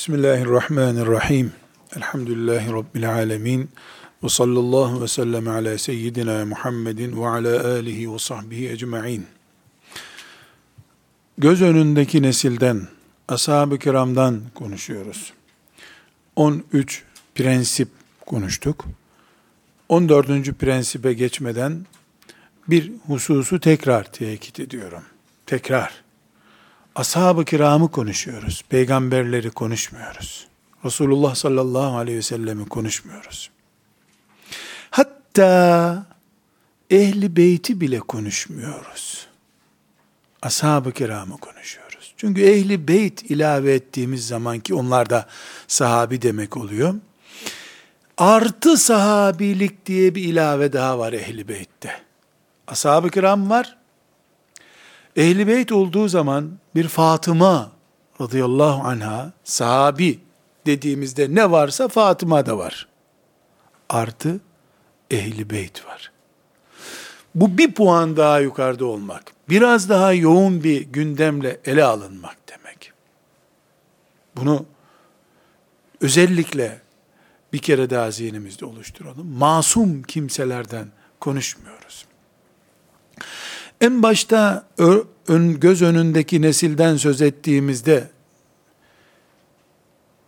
Bismillahirrahmanirrahim. Elhamdülillahi Rabbil alemin. Ve sallallahu ve sellem ala seyyidina Muhammedin ve ala alihi ve sahbihi ecma'in. Göz önündeki nesilden, ashab-ı kiramdan konuşuyoruz. 13 prensip konuştuk. 14. prensibe geçmeden bir hususu tekrar tekit ediyorum. Tekrar ashab-ı kiramı konuşuyoruz. Peygamberleri konuşmuyoruz. Resulullah sallallahu aleyhi ve sellemi konuşmuyoruz. Hatta ehli beyti bile konuşmuyoruz. Ashab-ı kiramı konuşuyoruz. Çünkü ehli beyt ilave ettiğimiz zaman ki onlar da sahabi demek oluyor. Artı sahabilik diye bir ilave daha var ehli beytte. Ashab-ı kiram var, Ehli beyt olduğu zaman bir Fatıma radıyallahu anha sahabi dediğimizde ne varsa Fatıma da var. Artı ehli beyt var. Bu bir puan daha yukarıda olmak. Biraz daha yoğun bir gündemle ele alınmak demek. Bunu özellikle bir kere daha zihnimizde oluşturalım. Masum kimselerden konuşmuyoruz. En başta göz önündeki nesilden söz ettiğimizde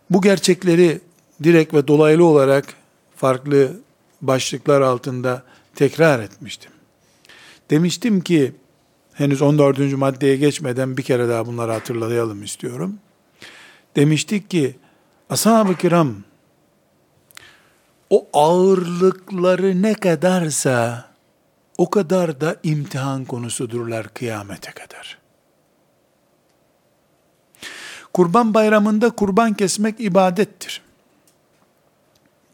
bu gerçekleri direkt ve dolaylı olarak farklı başlıklar altında tekrar etmiştim. Demiştim ki henüz 14. maddeye geçmeden bir kere daha bunları hatırlayalım istiyorum. Demiştik ki ashab-ı kiram o ağırlıkları ne kadarsa o kadar da imtihan konusudurlar kıyamete kadar. Kurban bayramında kurban kesmek ibadettir.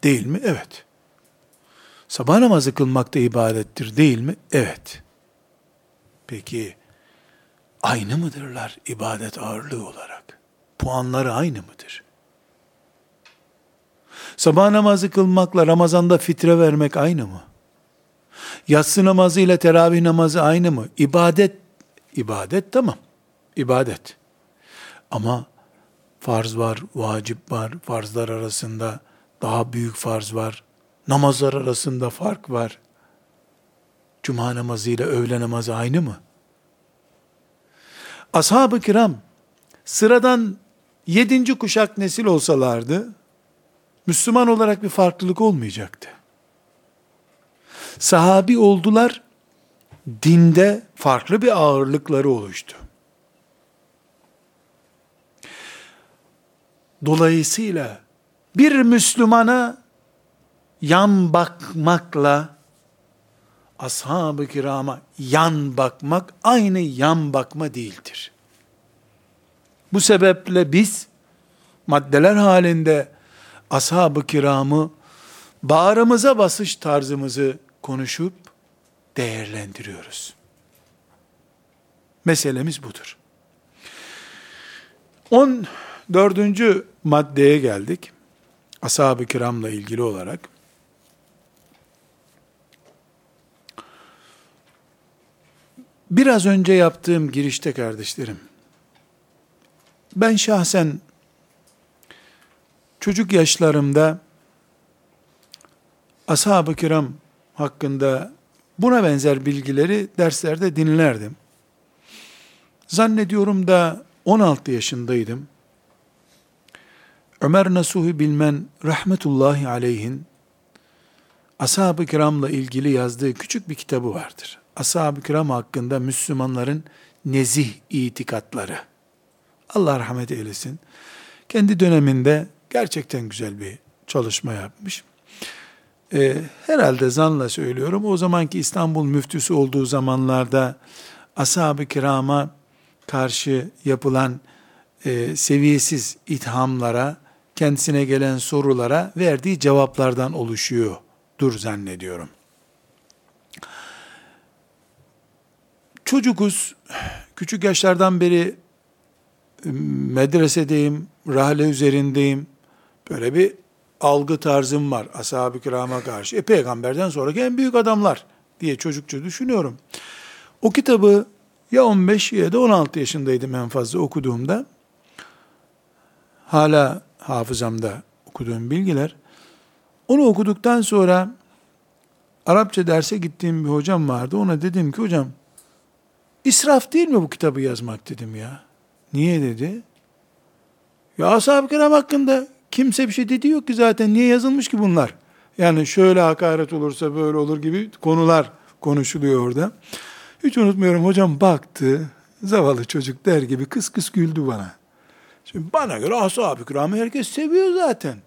Değil mi? Evet. Sabah namazı kılmak da ibadettir değil mi? Evet. Peki aynı mıdırlar ibadet ağırlığı olarak? Puanları aynı mıdır? Sabah namazı kılmakla Ramazan'da fitre vermek aynı mı? Yatsı namazı ile teravih namazı aynı mı? İbadet, ibadet tamam. İbadet. Ama farz var, vacip var, farzlar arasında daha büyük farz var. Namazlar arasında fark var. Cuma namazı ile öğle namazı aynı mı? Ashab-ı kiram sıradan yedinci kuşak nesil olsalardı, Müslüman olarak bir farklılık olmayacaktı sahabi oldular, dinde farklı bir ağırlıkları oluştu. Dolayısıyla bir Müslümana yan bakmakla ashab-ı kirama yan bakmak aynı yan bakma değildir. Bu sebeple biz maddeler halinde ashab-ı kiramı bağrımıza basış tarzımızı konuşup değerlendiriyoruz. Meselemiz budur. 14. maddeye geldik. Ashab-ı kiramla ilgili olarak. Biraz önce yaptığım girişte kardeşlerim, ben şahsen çocuk yaşlarımda ashab-ı kiram hakkında buna benzer bilgileri derslerde dinlerdim. Zannediyorum da 16 yaşındaydım. Ömer Nasuhi Bilmen rahmetullahi aleyhin ashab-ı kiramla ilgili yazdığı küçük bir kitabı vardır. Ashab-ı kiram hakkında Müslümanların nezih itikatları. Allah rahmet eylesin. Kendi döneminde gerçekten güzel bir çalışma yapmış e, herhalde zanla söylüyorum, o zamanki İstanbul müftüsü olduğu zamanlarda ashab-ı kirama karşı yapılan e, seviyesiz ithamlara, kendisine gelen sorulara verdiği cevaplardan oluşuyor dur zannediyorum. Çocukuz, küçük yaşlardan beri medresedeyim, rahle üzerindeyim. Böyle bir algı tarzım var ashab-ı kirama karşı. E peygamberden sonraki en büyük adamlar diye çocukça düşünüyorum. O kitabı ya 15 ya da 16 yaşındaydım en fazla okuduğumda. Hala hafızamda okuduğum bilgiler. Onu okuduktan sonra Arapça derse gittiğim bir hocam vardı. Ona dedim ki hocam israf değil mi bu kitabı yazmak dedim ya. Niye dedi? Ya ashab-ı kiram hakkında kimse bir şey dedi yok ki zaten. Niye yazılmış ki bunlar? Yani şöyle hakaret olursa böyle olur gibi konular konuşuluyor orada. Hiç unutmuyorum hocam baktı. Zavallı çocuk der gibi kıs kıs güldü bana. Şimdi bana göre ashab-ı kiramı herkes seviyor zaten.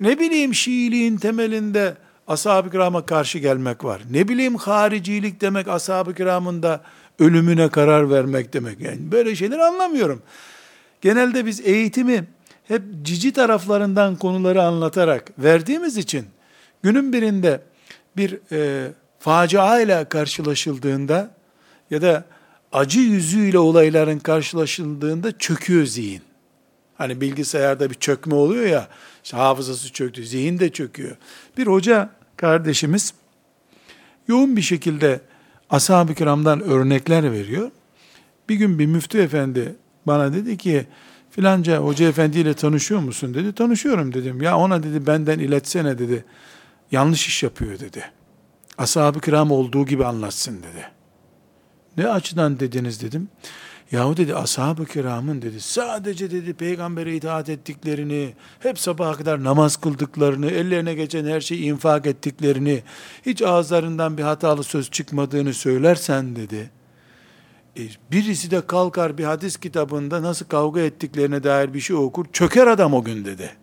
Ne bileyim Şiiliğin temelinde ashab-ı kirama karşı gelmek var. Ne bileyim haricilik demek ashab-ı kiramın da ölümüne karar vermek demek. Yani böyle şeyler anlamıyorum. Genelde biz eğitimi hep cici taraflarından konuları anlatarak verdiğimiz için günün birinde bir e, facia ile karşılaşıldığında ya da acı yüzüyle olayların karşılaşıldığında çöküyor zihin. Hani bilgisayarda bir çökme oluyor ya, işte hafızası çöktü, zihin de çöküyor. Bir hoca kardeşimiz yoğun bir şekilde ashab-ı kiramdan örnekler veriyor. Bir gün bir müftü efendi bana dedi ki, filanca hoca efendiyle tanışıyor musun dedi. Tanışıyorum dedim. Ya ona dedi benden iletsene dedi. Yanlış iş yapıyor dedi. Ashab-ı kiram olduğu gibi anlatsın dedi. Ne açıdan dediniz dedim. Yahu dedi ashab-ı kiramın dedi sadece dedi peygambere itaat ettiklerini, hep sabaha kadar namaz kıldıklarını, ellerine geçen her şeyi infak ettiklerini, hiç ağızlarından bir hatalı söz çıkmadığını söylersen dedi. E, birisi de kalkar bir hadis kitabında nasıl kavga ettiklerine dair bir şey okur, çöker adam o gün dedi.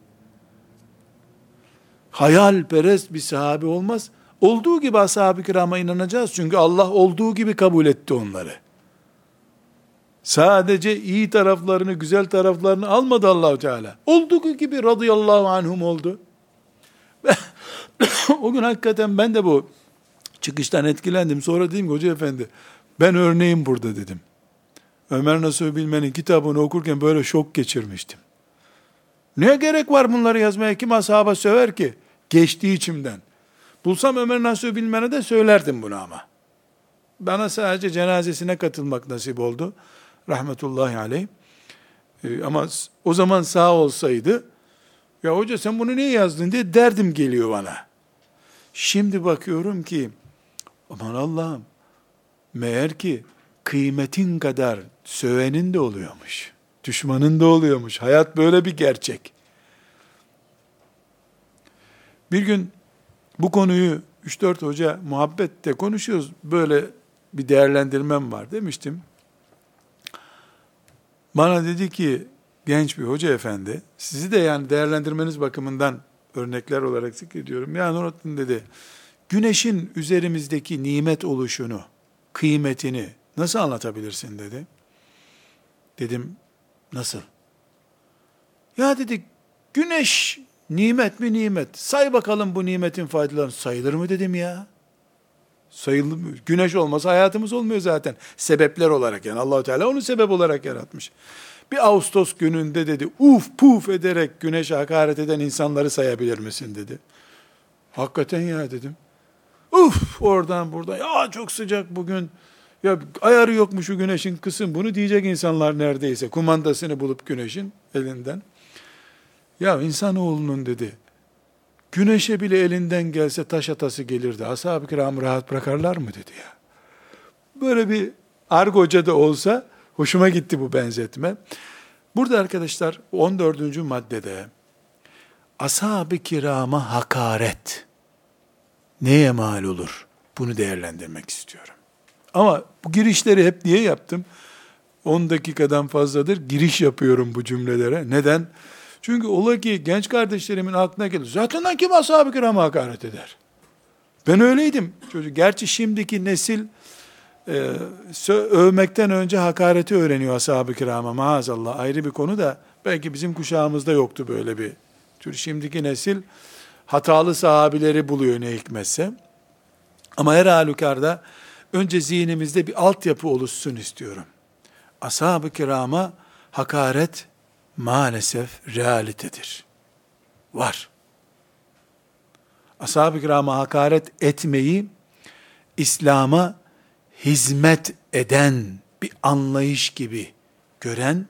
Hayalperest bir sahabi olmaz. Olduğu gibi ashab-ı kirama inanacağız. Çünkü Allah olduğu gibi kabul etti onları. Sadece iyi taraflarını, güzel taraflarını almadı Allahu Teala. Olduğu gibi radıyallahu anhum oldu. o gün hakikaten ben de bu çıkıştan etkilendim. Sonra dedim ki hoca efendi ben örneğim burada dedim. Ömer Nasuh Bilmen'in kitabını okurken böyle şok geçirmiştim. Ne gerek var bunları yazmaya? Kim ashaba söver ki? Geçtiği içimden. Bulsam Ömer Nasuh Bilmen'e de söylerdim bunu ama. Bana sadece cenazesine katılmak nasip oldu rahmetullahi aleyh. Ee, ama o zaman sağ olsaydı, ya hoca sen bunu niye yazdın diye derdim geliyor bana. Şimdi bakıyorum ki, aman Allah'ım, meğer ki kıymetin kadar sövenin de oluyormuş. Düşmanın da oluyormuş. Hayat böyle bir gerçek. Bir gün bu konuyu 3-4 hoca muhabbette konuşuyoruz. Böyle bir değerlendirmem var demiştim. Bana dedi ki genç bir hoca efendi, sizi de yani değerlendirmeniz bakımından örnekler olarak zikrediyorum. Ya Nurattin dedi, güneşin üzerimizdeki nimet oluşunu, kıymetini nasıl anlatabilirsin dedi. Dedim, nasıl? Ya dedi, güneş nimet mi nimet? Say bakalım bu nimetin faydalarını. Sayılır mı dedim ya. Sayılmıyor. Güneş olmasa hayatımız olmuyor zaten. Sebepler olarak yani Allahu Teala onu sebep olarak yaratmış. Bir Ağustos gününde dedi uf puf ederek güneşe hakaret eden insanları sayabilir misin dedi. Hakikaten ya dedim. Uf oradan buradan ya çok sıcak bugün. Ya ayarı yokmuş şu güneşin kısım. Bunu diyecek insanlar neredeyse. Kumandasını bulup güneşin elinden. Ya insanoğlunun dedi Güneşe bile elinden gelse taş atası gelirdi. Ashab-ı kiram rahat bırakarlar mı dedi ya. Böyle bir argoca da olsa hoşuma gitti bu benzetme. Burada arkadaşlar 14. maddede ashab-ı kirama hakaret neye mal olur? Bunu değerlendirmek istiyorum. Ama bu girişleri hep diye yaptım. 10 dakikadan fazladır giriş yapıyorum bu cümlelere. Neden? Çünkü ola ki genç kardeşlerimin aklına gelir. Zaten kim ashab-ı kirama hakaret eder? Ben öyleydim. Çocuk. Gerçi şimdiki nesil e, övmekten önce hakareti öğreniyor ashab-ı kirama maazallah ayrı bir konu da belki bizim kuşağımızda yoktu böyle bir tür. Şimdiki nesil hatalı sahabileri buluyor ne hikmetse. Ama her halükarda önce zihnimizde bir altyapı oluşsun istiyorum. Ashab-ı kirama hakaret maalesef realitedir. Var. Ashab-ı kirama hakaret etmeyi İslam'a hizmet eden bir anlayış gibi gören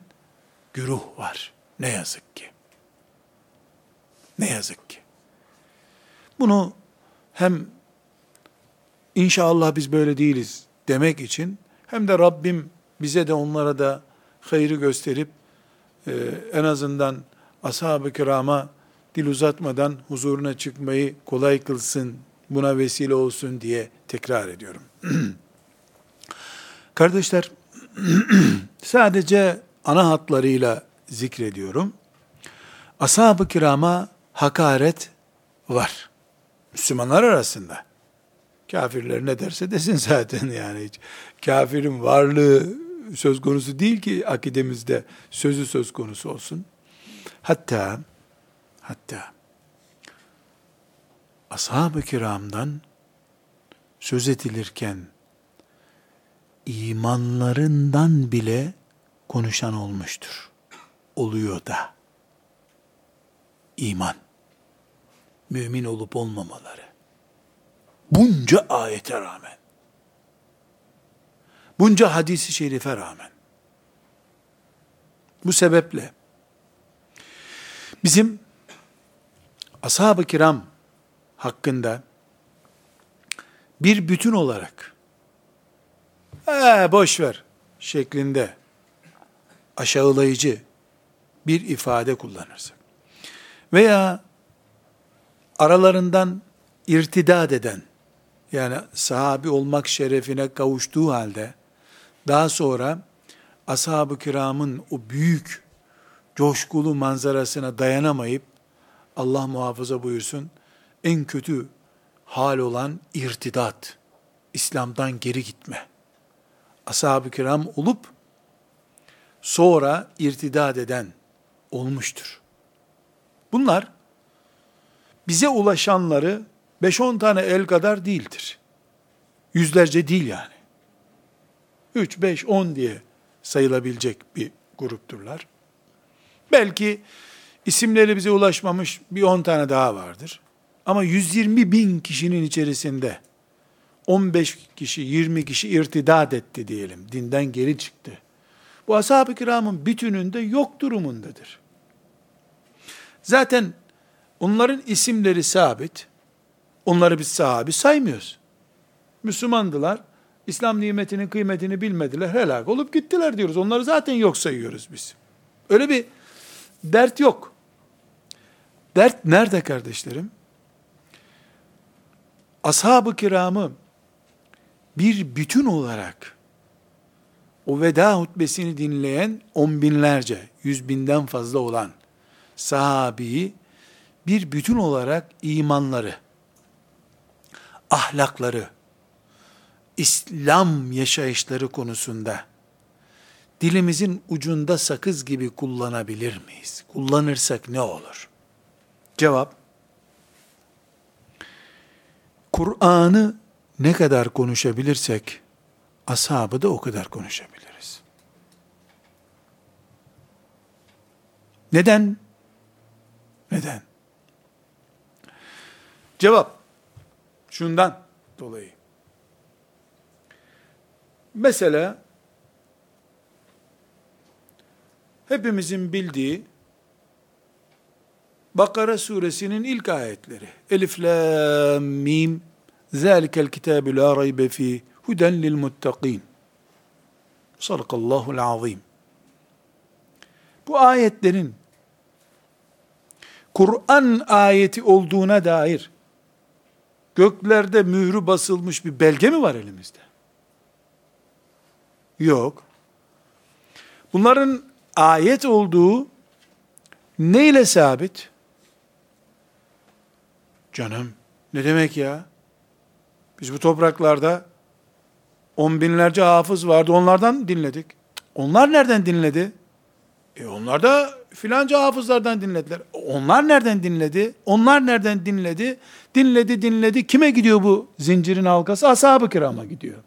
güruh var. Ne yazık ki. Ne yazık ki. Bunu hem inşallah biz böyle değiliz demek için hem de Rabbim bize de onlara da hayrı gösterip e, en azından ashab-ı kirama dil uzatmadan huzuruna çıkmayı kolay kılsın, buna vesile olsun diye tekrar ediyorum. Kardeşler, sadece ana hatlarıyla zikrediyorum. Ashab-ı kirama hakaret var. Müslümanlar arasında. Kafirler ne derse desin zaten yani. Hiç. Kafirin varlığı söz konusu değil ki akidemizde sözü söz konusu olsun. Hatta hatta ashab-ı kiramdan söz edilirken imanlarından bile konuşan olmuştur. Oluyor da. İman. Mümin olup olmamaları. Bunca ayete rağmen. Bunca hadisi şerife rağmen. Bu sebeple bizim ashab-ı kiram hakkında bir bütün olarak ee, boş ver şeklinde aşağılayıcı bir ifade kullanırsak veya aralarından irtidad eden yani sahabi olmak şerefine kavuştuğu halde daha sonra ashab-ı kiramın o büyük coşkulu manzarasına dayanamayıp Allah muhafaza buyursun en kötü hal olan irtidat, İslam'dan geri gitme. Ashab-ı kiram olup sonra irtidat eden olmuştur. Bunlar bize ulaşanları 5-10 tane el kadar değildir. Yüzlerce değil yani. 3, 5, 10 diye sayılabilecek bir grupturlar. Belki isimleri bize ulaşmamış bir 10 tane daha vardır. Ama 120 bin kişinin içerisinde 15 kişi, 20 kişi irtidat etti diyelim. Dinden geri çıktı. Bu ashab-ı kiramın bütününde yok durumundadır. Zaten onların isimleri sabit. Onları biz sahabi saymıyoruz. Müslümandılar. İslam nimetinin kıymetini bilmediler. Helak olup gittiler diyoruz. Onları zaten yok sayıyoruz biz. Öyle bir dert yok. Dert nerede kardeşlerim? Ashab-ı kiramı bir bütün olarak o veda hutbesini dinleyen on binlerce, yüz binden fazla olan sahabiyi bir bütün olarak imanları, ahlakları, İslam yaşayışları konusunda dilimizin ucunda sakız gibi kullanabilir miyiz? Kullanırsak ne olur? Cevap, Kur'an'ı ne kadar konuşabilirsek, ashabı da o kadar konuşabiliriz. Neden? Neden? Cevap, şundan dolayı. Mesela, hepimizin bildiği Bakara suresinin ilk ayetleri. Elif, la, mim, zâlikel kitâbü la raybe fî, huden lil muttaqîn. Sadakallahul azim. Bu ayetlerin Kur'an ayeti olduğuna dair göklerde mührü basılmış bir belge mi var elimizde? Yok. Bunların ayet olduğu neyle sabit? Canım ne demek ya? Biz bu topraklarda on binlerce hafız vardı onlardan dinledik. Onlar nereden dinledi? E onlar da filanca hafızlardan dinlediler. Onlar nereden dinledi? Onlar nereden dinledi? Dinledi dinledi. Kime gidiyor bu zincirin halkası? Ashab-ı kirama gidiyor.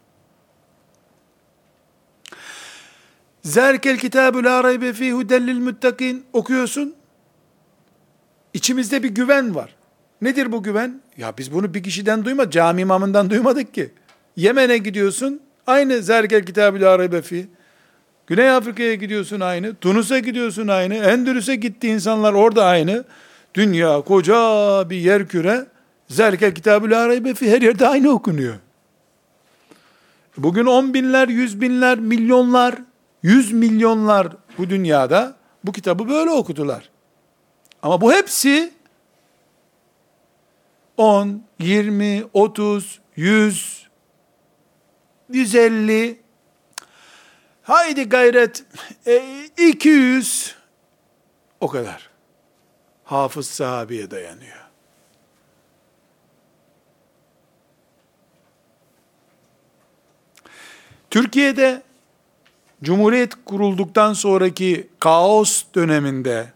Zerkel kitabü la raybe fî hudellil müttakin okuyorsun. İçimizde bir güven var. Nedir bu güven? Ya biz bunu bir kişiden duymadık, cami imamından duymadık ki. Yemen'e gidiyorsun, aynı Zerkel kitabı la raybe fî. Güney Afrika'ya gidiyorsun aynı, Tunus'a gidiyorsun aynı, Endülüs'e gitti insanlar orada aynı. Dünya koca bir yer küre. Zerke kitabı la raybe fi her yerde aynı okunuyor. Bugün on binler, yüz binler, milyonlar, yüz milyonlar bu dünyada bu kitabı böyle okudular. Ama bu hepsi 10, 20, 30, 100, 150, haydi gayret, e, 200, o kadar. Hafız sahabeye dayanıyor. Türkiye'de Cumhuriyet kurulduktan sonraki kaos döneminde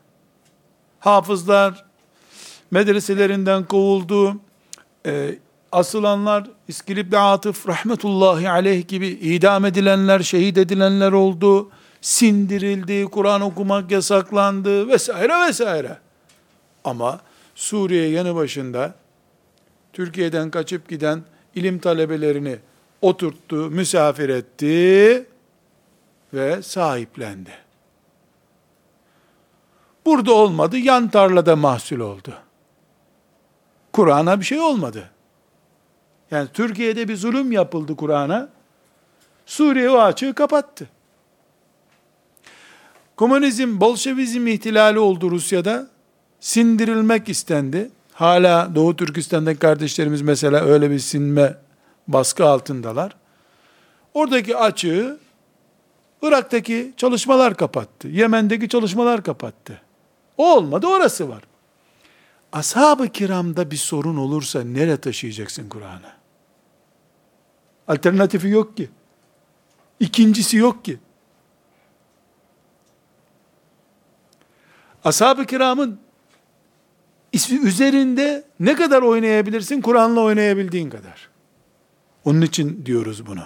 hafızlar medreselerinden kovuldu. E, asılanlar İskilip Atıf rahmetullahi aleyh gibi idam edilenler, şehit edilenler oldu. Sindirildi, Kur'an okumak yasaklandı vesaire vesaire. Ama Suriye yanı başında Türkiye'den kaçıp giden ilim talebelerini oturttu, misafir etti ve sahiplendi. Burada olmadı, yan tarlada mahsul oldu. Kur'an'a bir şey olmadı. Yani Türkiye'de bir zulüm yapıldı Kur'an'a. Suriye o açığı kapattı. Komünizm, Bolşevizm ihtilali oldu Rusya'da. Sindirilmek istendi. Hala Doğu Türkistan'daki kardeşlerimiz mesela öyle bir sinme baskı altındalar. Oradaki açığı Irak'taki çalışmalar kapattı. Yemen'deki çalışmalar kapattı. O olmadı orası var. Ashab-ı kiramda bir sorun olursa nereye taşıyacaksın Kur'an'ı? Alternatifi yok ki. İkincisi yok ki. Ashab-ı kiramın ismi üzerinde ne kadar oynayabilirsin? Kur'an'la oynayabildiğin kadar. Onun için diyoruz bunu.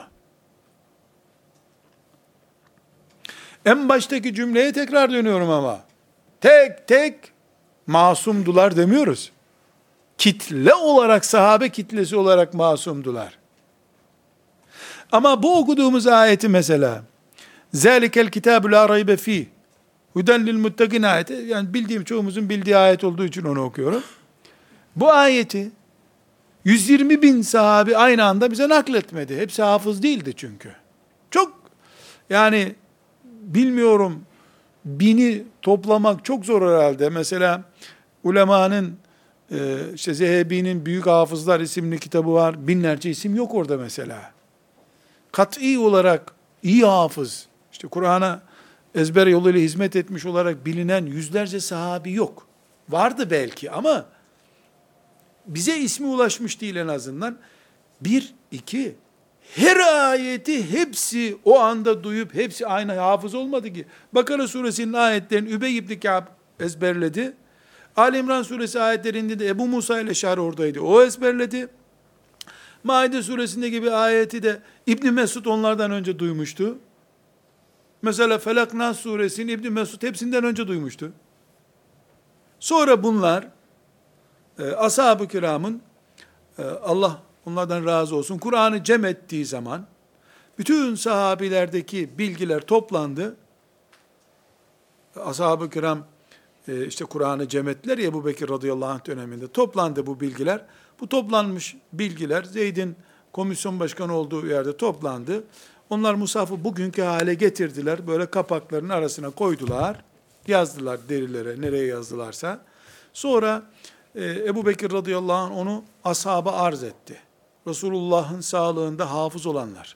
En baştaki cümleye tekrar dönüyorum ama. Tek tek masumdular demiyoruz. Kitle olarak, sahabe kitlesi olarak masumdular. Ama bu okuduğumuz ayeti mesela, Zelikel kitabu la raybe fi. Huden lil muttakin ayeti. Yani bildiğim çoğumuzun bildiği ayet olduğu için onu okuyorum. Bu ayeti 120 bin sahabi aynı anda bize nakletmedi. Hepsi hafız değildi çünkü. Çok yani bilmiyorum bini toplamak çok zor herhalde. Mesela ulemanın e, işte Zehebi'nin Büyük Hafızlar isimli kitabı var. Binlerce isim yok orada mesela. Kat'i olarak iyi hafız, işte Kur'an'a ezber yoluyla hizmet etmiş olarak bilinen yüzlerce sahabi yok. Vardı belki ama bize ismi ulaşmış değil en azından. Bir, iki, her ayeti hepsi o anda duyup hepsi aynı hafız olmadı ki. Bakara suresinin ayetlerini Übey ibn Ka'b ezberledi. Ali İmran suresi ayetlerinde de Ebu Musa ile Şar oradaydı. O ezberledi. Maide suresinde gibi ayeti de İbn Mesud onlardan önce duymuştu. Mesela Felak Nas suresini İbn Mesud hepsinden önce duymuştu. Sonra bunlar ashab-ı kiramın e, Allah onlardan razı olsun Kur'an'ı cem ettiği zaman bütün sahabilerdeki bilgiler toplandı. Ashab-ı kiram e, işte Kur'an'ı cem ettiler ya Ebu Bekir radıyallahu anh döneminde toplandı bu bilgiler. Bu toplanmış bilgiler Zeyd'in komisyon başkanı olduğu yerde toplandı. Onlar Musaf'ı bugünkü hale getirdiler. Böyle kapakların arasına koydular. Yazdılar derilere, nereye yazdılarsa. Sonra e, Ebu Bekir radıyallahu anh onu ashaba arz etti. Resulullah'ın sağlığında hafız olanlar,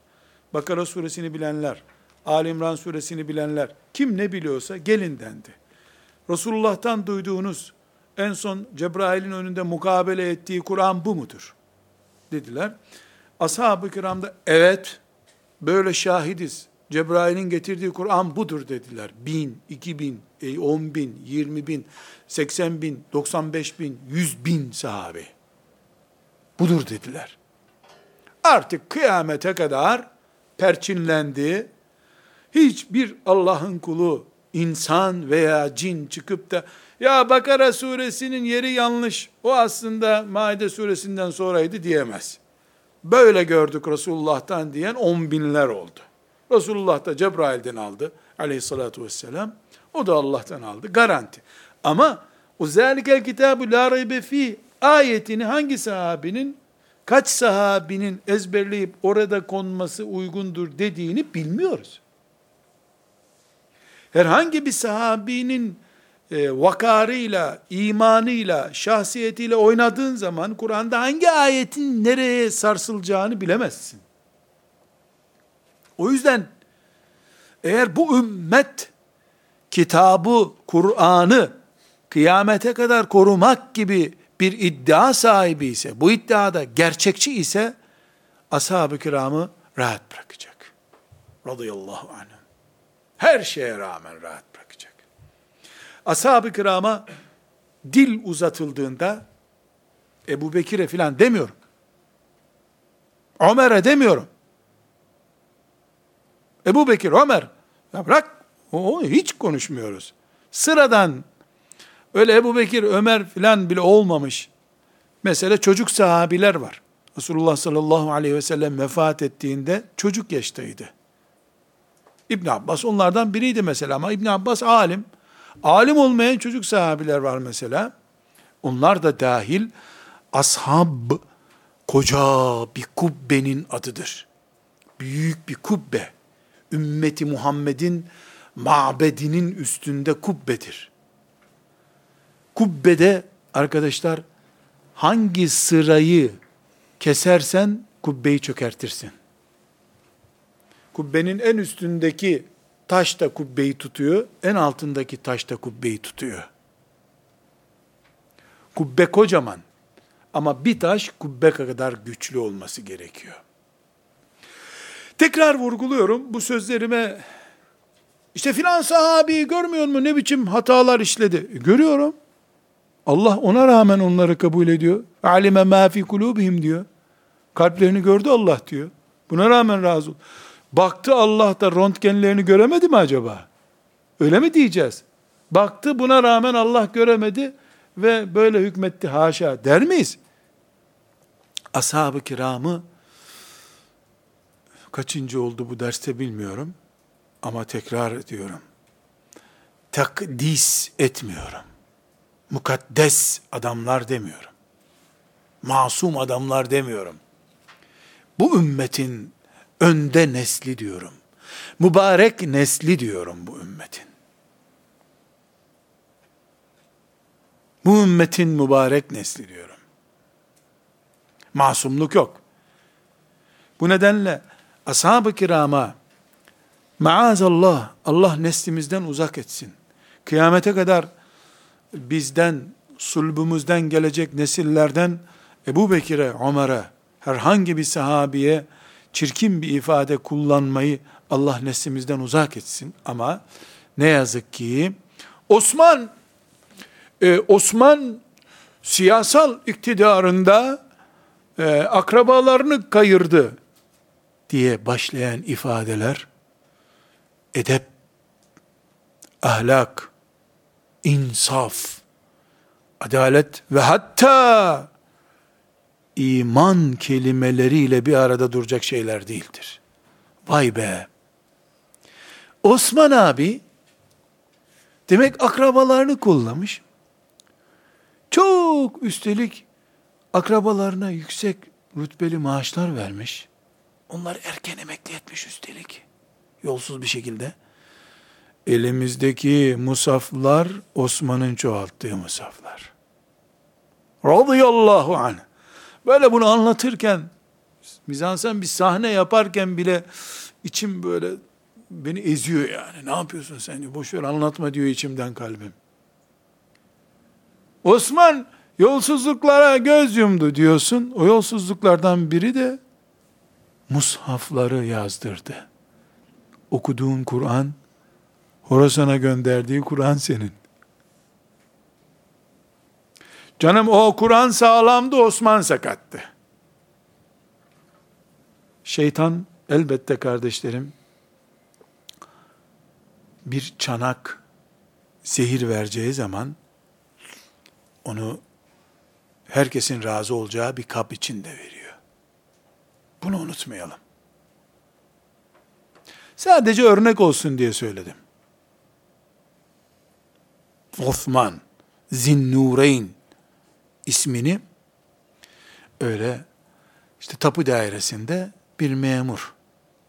Bakara suresini bilenler, Ali İmran suresini bilenler, kim ne biliyorsa gelin dendi. Resulullah'tan duyduğunuz en son Cebrail'in önünde mukabele ettiği Kur'an bu mudur? Dediler. Ashab-ı kiram da evet böyle şahidiz. Cebrail'in getirdiği Kur'an budur dediler. Bin, iki bin, e, on bin, yirmi bin, seksen bin, doksan beş bin, yüz bin sahabe. Budur dediler. Artık kıyamete kadar perçinlendi. Hiçbir Allah'ın kulu, insan veya cin çıkıp da ya Bakara suresinin yeri yanlış, o aslında Maide suresinden sonraydı diyemez. Böyle gördük Resulullah'tan diyen on binler oldu. Resulullah da Cebrail'den aldı aleyhissalatü vesselam. O da Allah'tan aldı. Garanti. Ama O zâlikel kitabu la raybe fi ayetini hangi sahabinin kaç sahabinin ezberleyip orada konması uygundur dediğini bilmiyoruz. Herhangi bir sahabinin e, vakarıyla, imanıyla, şahsiyetiyle oynadığın zaman Kur'an'da hangi ayetin nereye sarsılacağını bilemezsin. O yüzden eğer bu ümmet kitabı, Kur'an'ı kıyamete kadar korumak gibi bir iddia sahibi ise, bu iddiada gerçekçi ise, ashab-ı kiramı rahat bırakacak. Radıyallahu anh. Her şeye rağmen rahat bırakacak. Ashab-ı kirama dil uzatıldığında, Ebu Bekir'e filan demiyorum. Ömer'e demiyorum. Ebu Bekir, Ömer, ya bırak, o, hiç konuşmuyoruz. Sıradan, öyle Ebu Bekir, Ömer filan bile olmamış. Mesela çocuk sahabiler var. Resulullah sallallahu aleyhi ve sellem vefat ettiğinde çocuk yaştaydı. İbn Abbas onlardan biriydi mesela ama İbn Abbas alim. Alim olmayan çocuk sahabiler var mesela. Onlar da dahil ashab koca bir kubbenin adıdır. Büyük bir kubbe. Ümmeti Muhammed'in mabedinin üstünde kubbedir. Kubbede arkadaşlar hangi sırayı kesersen kubbeyi çökertirsin. Kubbenin en üstündeki taş da kubbeyi tutuyor, en altındaki taş da kubbeyi tutuyor. Kubbe kocaman ama bir taş kubbe kadar güçlü olması gerekiyor. Tekrar vurguluyorum bu sözlerime işte filan sahabeyi görmüyor mu ne biçim hatalar işledi? E, görüyorum. Allah ona rağmen onları kabul ediyor. Alime ma fi kulubihim diyor. Kalplerini gördü Allah diyor. Buna rağmen razı ol. Baktı Allah da röntgenlerini göremedi mi acaba? Öyle mi diyeceğiz? Baktı buna rağmen Allah göremedi ve böyle hükmetti haşa der miyiz? Ashab-ı kiramı kaçıncı oldu bu derste bilmiyorum ama tekrar ediyorum. Takdis etmiyorum. Mukaddes adamlar demiyorum. Masum adamlar demiyorum. Bu ümmetin önde nesli diyorum. Mübarek nesli diyorum bu ümmetin. Bu ümmetin mübarek nesli diyorum. Masumluk yok. Bu nedenle ashab-ı kirama maazallah Allah neslimizden uzak etsin. Kıyamete kadar bizden, sulbumuzdan gelecek nesillerden Ebu Bekir'e, Ömer'e, herhangi bir sahabiye çirkin bir ifade kullanmayı Allah neslimizden uzak etsin. Ama ne yazık ki Osman e, Osman siyasal iktidarında e, akrabalarını kayırdı diye başlayan ifadeler edep, ahlak, insaf, adalet ve hatta iman kelimeleriyle bir arada duracak şeyler değildir. Vay be! Osman abi, demek akrabalarını kullamış. Çok üstelik akrabalarına yüksek rütbeli maaşlar vermiş. Onlar erken emekli etmiş üstelik. Yolsuz bir şekilde. Elimizdeki musaflar Osman'ın çoğalttığı musaflar. Radıyallahu anh. Böyle bunu anlatırken, mizansen bir sahne yaparken bile içim böyle beni eziyor yani. Ne yapıyorsun sen? Boş ver anlatma diyor içimden kalbim. Osman yolsuzluklara göz yumdu diyorsun. O yolsuzluklardan biri de mushafları yazdırdı. Okuduğun Kur'an, Horasan'a gönderdiği Kur'an senin. Canım o Kur'an sağlamdı, Osman sakattı. Şeytan elbette kardeşlerim bir çanak zehir vereceği zaman onu herkesin razı olacağı bir kap içinde veriyor. Bunu unutmayalım. Sadece örnek olsun diye söyledim. Osman Zinnureyn ismini öyle işte tapu dairesinde bir memur,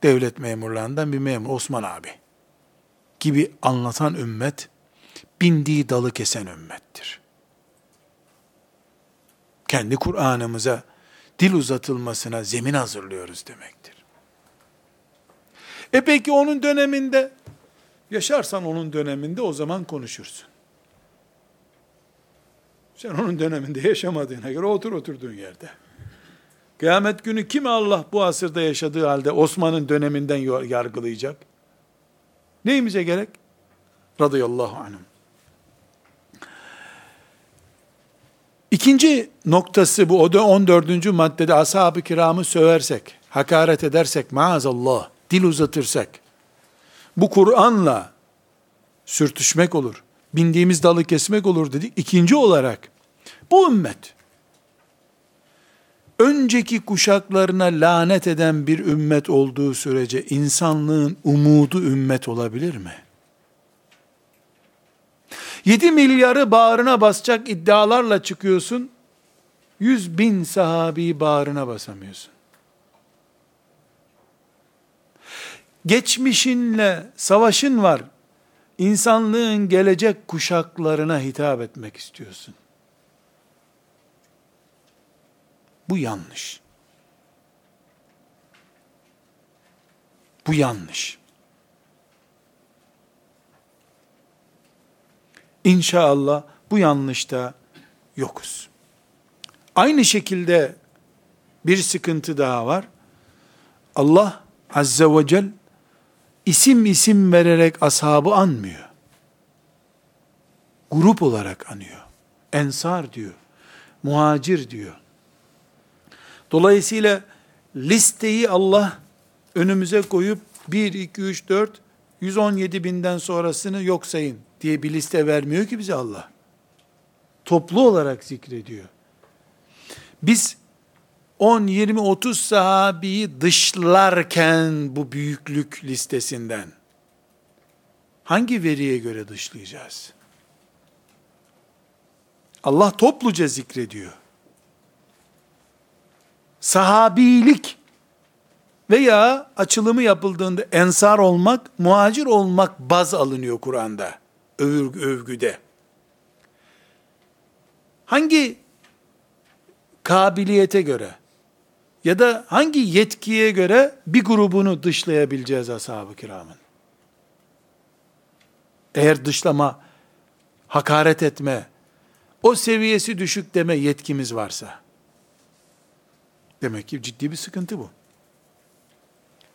devlet memurlarından bir memur, Osman abi gibi anlatan ümmet, bindiği dalı kesen ümmettir. Kendi Kur'an'ımıza dil uzatılmasına zemin hazırlıyoruz demektir. E peki onun döneminde, yaşarsan onun döneminde o zaman konuşursun. Sen onun döneminde yaşamadığına göre otur oturduğun yerde. Kıyamet günü kimi Allah bu asırda yaşadığı halde Osman'ın döneminden yargılayacak? Neyimize gerek? Radıyallahu anhüm. İkinci noktası bu, o da 14. maddede ashab-ı kiramı söversek, hakaret edersek, maazallah, dil uzatırsak, bu Kur'an'la sürtüşmek olur, bindiğimiz dalı kesmek olur dedik. İkinci olarak, bu ümmet, önceki kuşaklarına lanet eden bir ümmet olduğu sürece insanlığın umudu ümmet olabilir mi? 7 milyarı bağrına basacak iddialarla çıkıyorsun, 100 bin sahabi bağrına basamıyorsun. Geçmişinle savaşın var, insanlığın gelecek kuşaklarına hitap etmek istiyorsun. Bu yanlış. Bu yanlış. İnşallah bu yanlışta yokuz. Aynı şekilde bir sıkıntı daha var. Allah Azze ve Celle isim isim vererek ashabı anmıyor. Grup olarak anıyor. Ensar diyor. Muhacir diyor. Dolayısıyla listeyi Allah önümüze koyup 1, 2, 3, 4, 117 binden sonrasını yok sayın diye bir liste vermiyor ki bize Allah. Toplu olarak zikrediyor. Biz 10, 20, 30 sahabiyi dışlarken bu büyüklük listesinden hangi veriye göre dışlayacağız? Allah topluca zikrediyor sahabilik veya açılımı yapıldığında ensar olmak, muhacir olmak baz alınıyor Kur'an'da, övgü, övgüde. Hangi kabiliyete göre ya da hangi yetkiye göre bir grubunu dışlayabileceğiz ashab-ı kiramın? Eğer dışlama, hakaret etme, o seviyesi düşük deme yetkimiz varsa, Demek ki ciddi bir sıkıntı bu.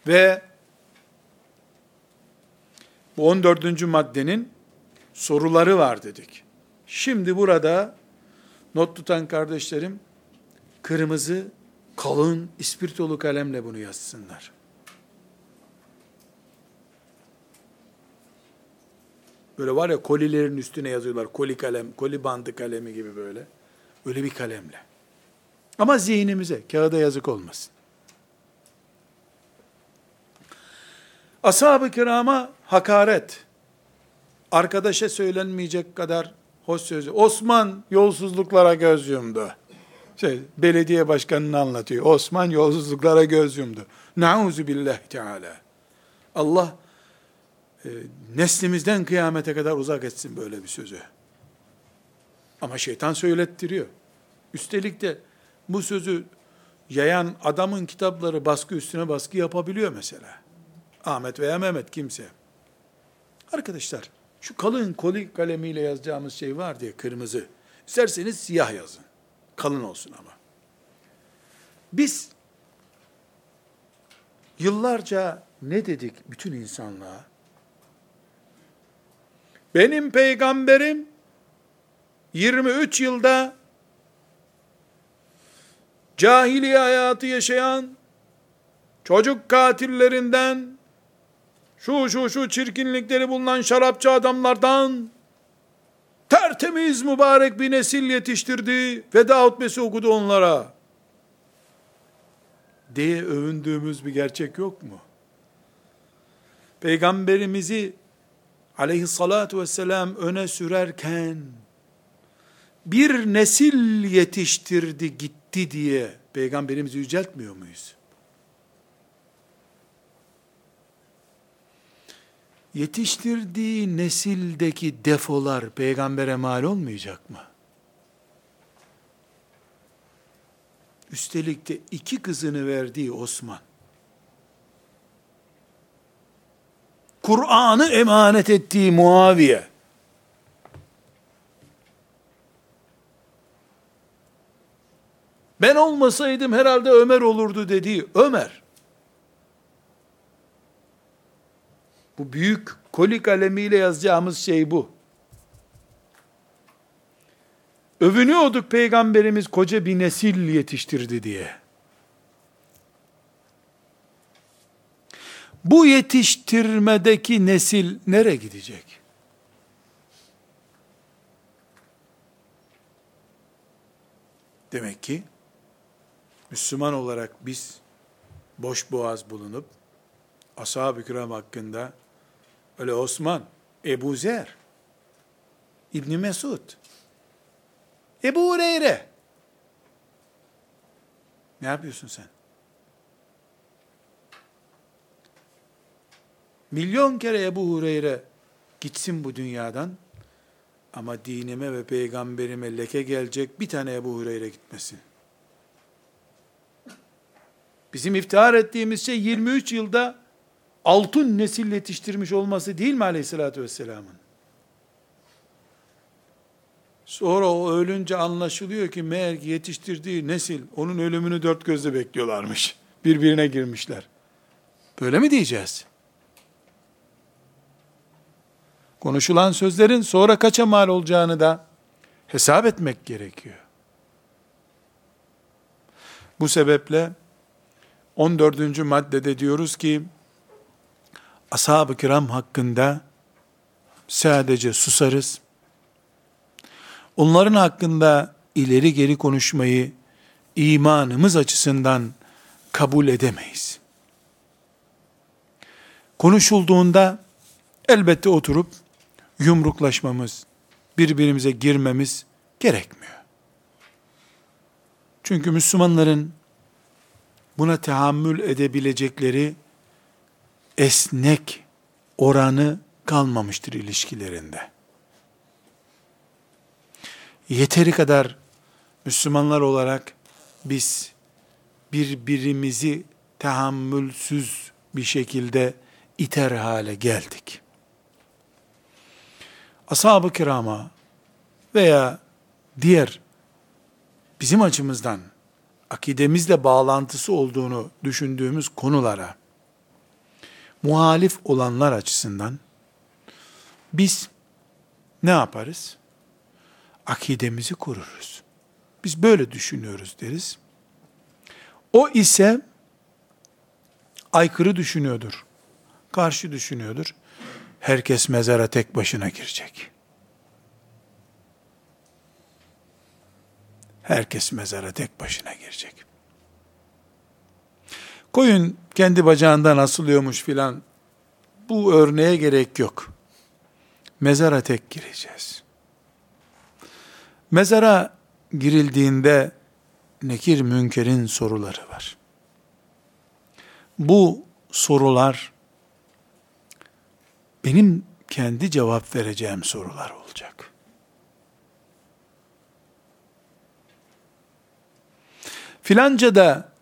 Ve bu 14. maddenin soruları var dedik. Şimdi burada not tutan kardeşlerim kırmızı kalın ispirtolu kalemle bunu yazsınlar. Böyle var ya kolilerin üstüne yazıyorlar. Koli kalem, koli bandı kalemi gibi böyle. Öyle bir kalemle. Ama zihnimize, kağıda yazık olmasın. Ashab-ı kirama hakaret, arkadaşa söylenmeyecek kadar hoş sözü. Osman yolsuzluklara göz yumdu. Şey, belediye başkanını anlatıyor. Osman yolsuzluklara göz yumdu. Nauzu billahi teala. Allah e, neslimizden kıyamete kadar uzak etsin böyle bir sözü. Ama şeytan söylettiriyor. Üstelik de bu sözü yayan adamın kitapları baskı üstüne baskı yapabiliyor mesela. Ahmet veya Mehmet kimse. Arkadaşlar şu kalın koli kalemiyle yazacağımız şey var diye kırmızı. İsterseniz siyah yazın. Kalın olsun ama. Biz yıllarca ne dedik bütün insanlığa? Benim peygamberim 23 yılda cahiliye hayatı yaşayan çocuk katillerinden şu şu şu çirkinlikleri bulunan şarapçı adamlardan tertemiz mübarek bir nesil yetiştirdi. Veda hutbesi okudu onlara. Diye övündüğümüz bir gerçek yok mu? Peygamberimizi aleyhissalatu vesselam öne sürerken bir nesil yetiştirdi gitti diye peygamberimizi yüceltmiyor muyuz? Yetiştirdiği nesildeki defolar peygambere mal olmayacak mı? Üstelik de iki kızını verdiği Osman. Kur'an'ı emanet ettiği Muaviye. Ben olmasaydım herhalde Ömer olurdu dediği Ömer. Bu büyük koli kalemiyle yazacağımız şey bu. Övünüyorduk peygamberimiz koca bir nesil yetiştirdi diye. Bu yetiştirmedeki nesil nereye gidecek? Demek ki Müslüman olarak biz boş boğaz bulunup ashab-ı kiram hakkında öyle Osman, Ebu Zer, İbni Mesud, Ebu Hureyre ne yapıyorsun sen? Milyon kere Ebu Hureyre gitsin bu dünyadan ama dinime ve peygamberime leke gelecek bir tane Ebu Hureyre gitmesin. Bizim iftihar ettiğimiz şey 23 yılda altın nesil yetiştirmiş olması değil mi aleyhissalatü vesselamın? Sonra o ölünce anlaşılıyor ki meğer yetiştirdiği nesil onun ölümünü dört gözle bekliyorlarmış. Birbirine girmişler. Böyle mi diyeceğiz? Konuşulan sözlerin sonra kaça mal olacağını da hesap etmek gerekiyor. Bu sebeple 14. maddede diyoruz ki ashab-ı kiram hakkında sadece susarız. Onların hakkında ileri geri konuşmayı imanımız açısından kabul edemeyiz. Konuşulduğunda elbette oturup yumruklaşmamız, birbirimize girmemiz gerekmiyor. Çünkü Müslümanların buna tahammül edebilecekleri esnek oranı kalmamıştır ilişkilerinde. Yeteri kadar Müslümanlar olarak biz birbirimizi tahammülsüz bir şekilde iter hale geldik. Ashab-ı kirama veya diğer bizim açımızdan akidemizle bağlantısı olduğunu düşündüğümüz konulara muhalif olanlar açısından biz ne yaparız? Akidemizi kururuz. Biz böyle düşünüyoruz deriz. O ise aykırı düşünüyordur. Karşı düşünüyordur. Herkes mezara tek başına girecek. Herkes mezara tek başına girecek. Koyun kendi bacağından asılıyormuş filan. Bu örneğe gerek yok. Mezara tek gireceğiz. Mezara girildiğinde nekir münkerin soruları var. Bu sorular benim kendi cevap vereceğim sorular olacak. Filanca da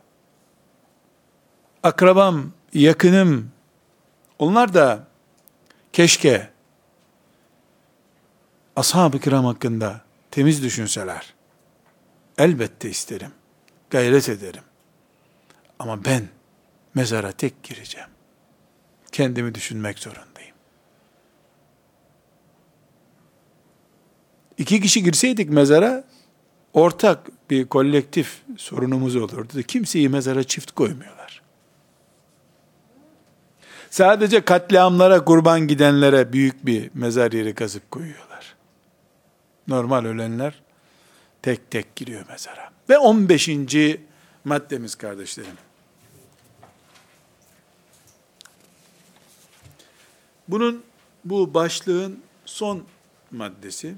akrabam, yakınım, onlar da keşke ashab-ı kiram hakkında temiz düşünseler. Elbette isterim, gayret ederim. Ama ben mezara tek gireceğim. Kendimi düşünmek zorundayım. İki kişi girseydik mezara, ortak bir kolektif sorunumuz olurdu. Kimseyi mezara çift koymuyorlar. Sadece katliamlara kurban gidenlere büyük bir mezar yeri kazıp koyuyorlar. Normal ölenler tek tek giriyor mezara. Ve 15. maddemiz kardeşlerim. Bunun bu başlığın son maddesi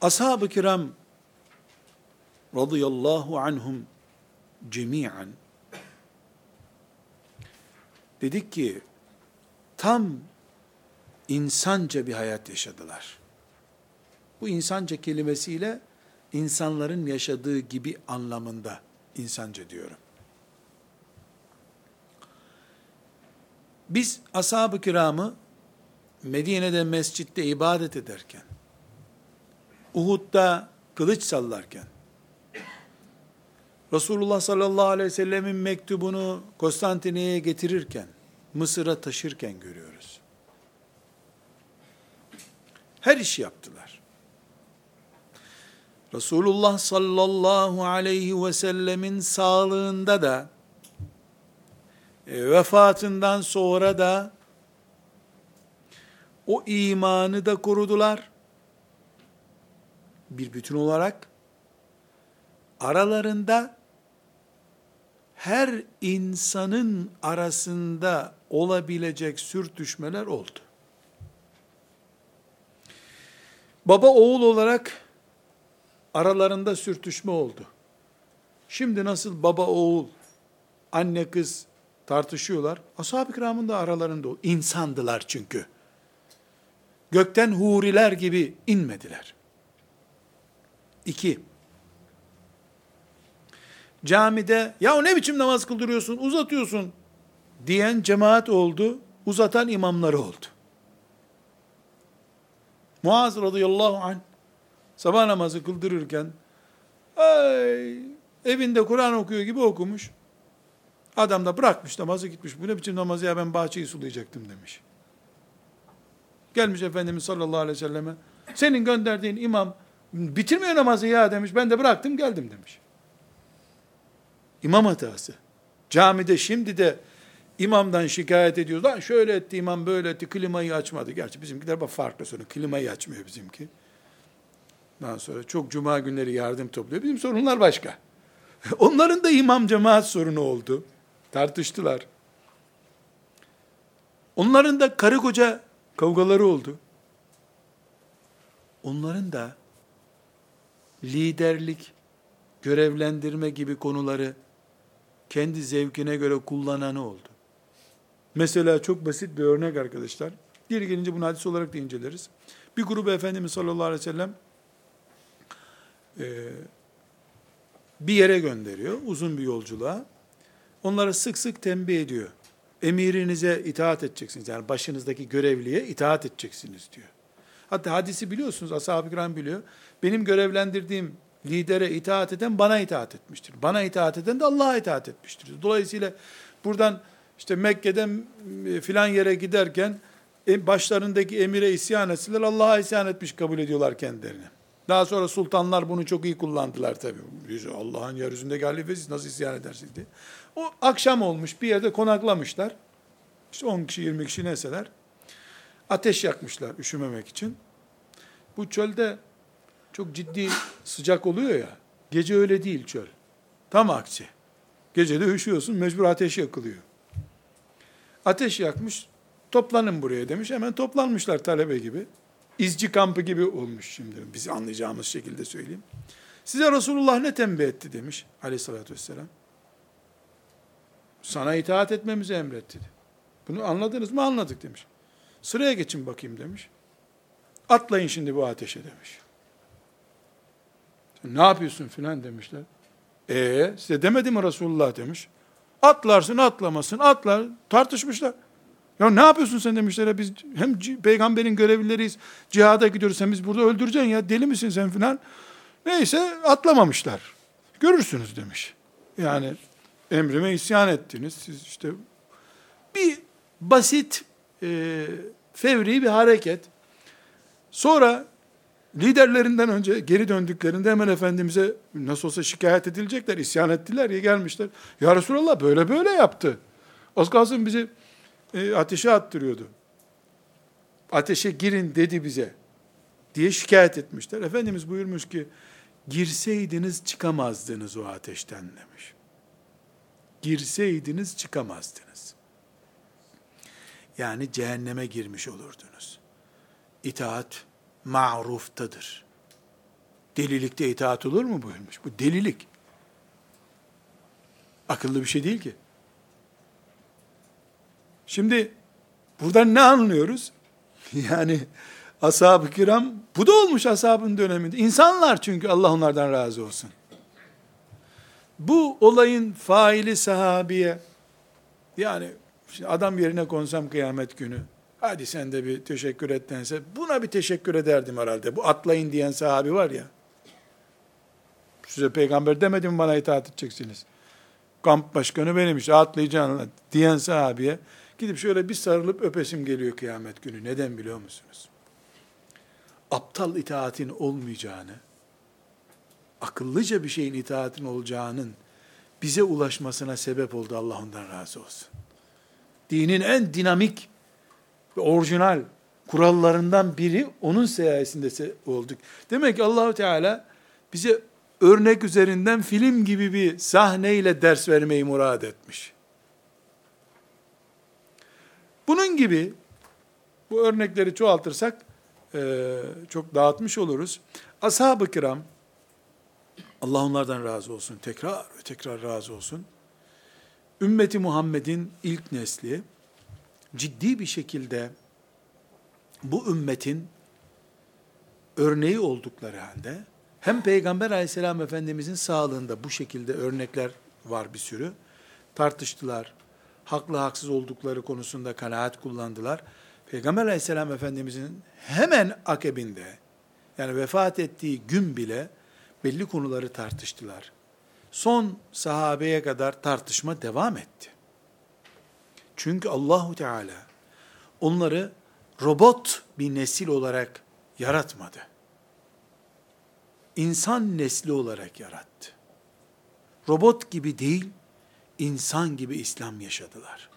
Ashab-ı kiram radıyallahu anhum cemiyen dedik ki tam insanca bir hayat yaşadılar. Bu insanca kelimesiyle insanların yaşadığı gibi anlamında insanca diyorum. Biz ashab-ı kiramı Medine'de mescitte ibadet ederken, Uhud'da kılıç sallarken, Resulullah sallallahu aleyhi ve sellemin mektubunu Konstantiniyye'ye getirirken, Mısır'a taşırken görüyoruz. Her işi yaptılar. Resulullah sallallahu aleyhi ve sellemin sağlığında da, e, vefatından sonra da, o imanı da korudular. Bir bütün olarak, aralarında, her insanın arasında olabilecek sürtüşmeler oldu. Baba oğul olarak aralarında sürtüşme oldu. Şimdi nasıl baba oğul, anne kız tartışıyorlar. Ashab-ı kiramın da aralarında o. insandılar çünkü. Gökten huriler gibi inmediler. İki, camide ya ne biçim namaz kıldırıyorsun, uzatıyorsun diyen cemaat oldu, uzatan imamları oldu. Muaz radıyallahu anh sabah namazı kıldırırken ay, evinde Kur'an okuyor gibi okumuş. Adam da bırakmış namazı gitmiş. Bu ne biçim namazı ya ben bahçeyi sulayacaktım demiş. Gelmiş Efendimiz sallallahu aleyhi ve selleme. Senin gönderdiğin imam bitirmiyor namazı ya demiş. Ben de bıraktım geldim demiş. İmam hatası. Camide şimdi de imamdan şikayet ediyoruz. Lan şöyle etti imam böyle etti klimayı açmadı. Gerçi bizimkiler bak farklı sonra klimayı açmıyor bizimki. Daha sonra çok cuma günleri yardım topluyor. Bizim sorunlar başka. Onların da imam cemaat sorunu oldu. Tartıştılar. Onların da karı koca kavgaları oldu. Onların da liderlik, görevlendirme gibi konuları kendi zevkine göre kullananı oldu. Mesela çok basit bir örnek arkadaşlar. Diğeri gelince bunu hadis olarak da inceleriz. Bir grubu Efendimiz sallallahu aleyhi ve sellem e, bir yere gönderiyor, uzun bir yolculuğa. Onlara sık sık tembih ediyor. Emirinize itaat edeceksiniz. Yani başınızdaki görevliye itaat edeceksiniz diyor. Hatta hadisi biliyorsunuz, ashab-ı kiram biliyor. Benim görevlendirdiğim lidere itaat eden bana itaat etmiştir. Bana itaat eden de Allah'a itaat etmiştir. Dolayısıyla buradan işte Mekke'den e, filan yere giderken e, başlarındaki emire isyan etseler Allah'a isyan etmiş kabul ediyorlar kendilerini. Daha sonra sultanlar bunu çok iyi kullandılar tabii. Allah'ın yeryüzündeki halifesiz nasıl isyan edersiniz diye. O akşam olmuş bir yerde konaklamışlar. İşte 10 kişi 20 kişi neseler. Ateş yakmışlar üşümemek için. Bu çölde çok ciddi sıcak oluyor ya. Gece öyle değil çöl. Tam aksi. Gece de üşüyorsun mecbur ateş yakılıyor. Ateş yakmış toplanın buraya demiş. Hemen toplanmışlar talebe gibi. İzci kampı gibi olmuş şimdi. Biz anlayacağımız şekilde söyleyeyim. Size Resulullah ne tembih etti demiş aleyhissalatü vesselam. Sana itaat etmemizi emretti. Bunu anladınız mı? Anladık demiş. Sıraya geçin bakayım demiş. Atlayın şimdi bu ateşe demiş. Ne yapıyorsun filan demişler. Ee size demedi mi Resulullah demiş. Atlarsın atlamasın atlar tartışmışlar. Ya ne yapıyorsun sen demişler. Biz hem peygamberin görevlileriyiz. Cihada gidiyoruz. Sen biz burada öldüreceksin ya. Deli misin sen filan. Neyse atlamamışlar. Görürsünüz demiş. Yani emrime isyan ettiniz. Siz işte bir basit e, fevri bir hareket. Sonra liderlerinden önce geri döndüklerinde hemen Efendimiz'e nasıl olsa şikayet edilecekler, isyan ettiler ya gelmişler. Ya Resulallah böyle böyle yaptı. Az kalsın bizi e, ateşe attırıyordu. Ateşe girin dedi bize diye şikayet etmişler. Efendimiz buyurmuş ki girseydiniz çıkamazdınız o ateşten demiş. Girseydiniz çıkamazdınız. Yani cehenneme girmiş olurdunuz. İtaat ma'ruftadır. Delilikte itaat olur mu buyurmuş. Bu delilik. Akıllı bir şey değil ki. Şimdi buradan ne anlıyoruz? Yani ashab-ı kiram bu da olmuş ashabın döneminde. İnsanlar çünkü Allah onlardan razı olsun. Bu olayın faili sahabiye yani adam yerine konsam kıyamet günü hadi sen de bir teşekkür et dense buna bir teşekkür ederdim herhalde. Bu atlayın diyen sahabi var ya. Size peygamber demedim bana itaat edeceksiniz. Kamp başkanı benim işte atlayacaksın diyen sahabiye gidip şöyle bir sarılıp öpesim geliyor kıyamet günü. Neden biliyor musunuz? Aptal itaatin olmayacağını, akıllıca bir şeyin itaatin olacağının bize ulaşmasına sebep oldu Allah ondan razı olsun. Dinin en dinamik ve orijinal kurallarından biri onun sayesinde olduk. Demek ki Allahu Teala bize örnek üzerinden film gibi bir sahneyle ders vermeyi murad etmiş. Bunun gibi bu örnekleri çoğaltırsak çok dağıtmış oluruz. Ashab-ı kiram Allah onlardan razı olsun. Tekrar tekrar razı olsun. Ümmeti Muhammed'in ilk nesli ciddi bir şekilde bu ümmetin örneği oldukları halde hem Peygamber aleyhisselam efendimizin sağlığında bu şekilde örnekler var bir sürü. Tartıştılar. Haklı haksız oldukları konusunda kanaat kullandılar. Peygamber aleyhisselam efendimizin hemen akabinde yani vefat ettiği gün bile belli konuları tartıştılar. Son sahabeye kadar tartışma devam etti. Çünkü Allahu Teala onları robot bir nesil olarak yaratmadı. İnsan nesli olarak yarattı. Robot gibi değil, insan gibi İslam yaşadılar.